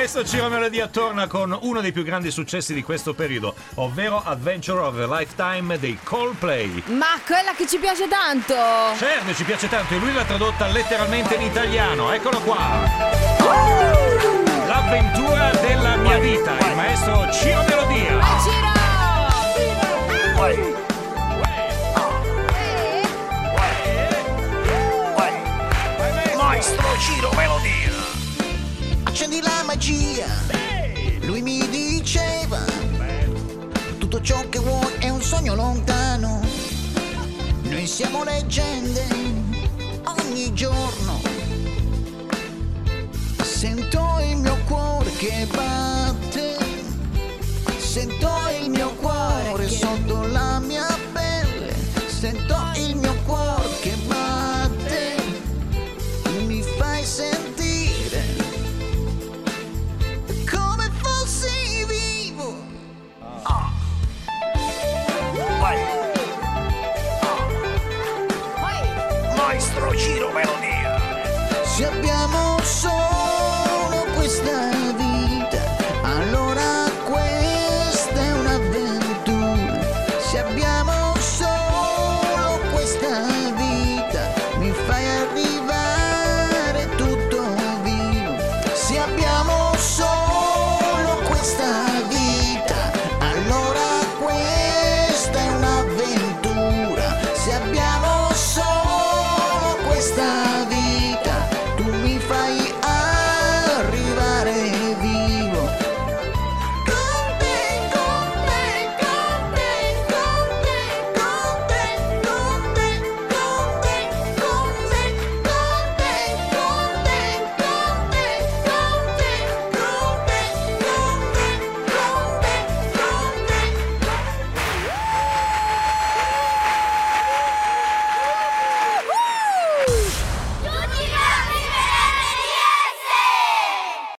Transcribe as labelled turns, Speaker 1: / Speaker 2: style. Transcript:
Speaker 1: maestro Ciro Melodia torna con uno dei più grandi successi di questo periodo, ovvero Adventure of a Lifetime dei Coldplay.
Speaker 2: Ma quella che ci piace tanto!
Speaker 1: Certo, ci piace tanto e lui l'ha tradotta letteralmente in italiano. Eccolo qua. L'avventura della mia vita, il maestro Ciro Melodia.
Speaker 2: Vai Ciro!
Speaker 3: Maestro Ciro Melodia Accendi la magia. Lui mi diceva Tutto ciò che vuoi è un sogno lontano. Noi siamo leggende Ogni giorno. Sento il mio cuore che batte Sento il mio cuore sotto la mia pelle. Sento Maestro Ciro Melodia. Se abbiamo solo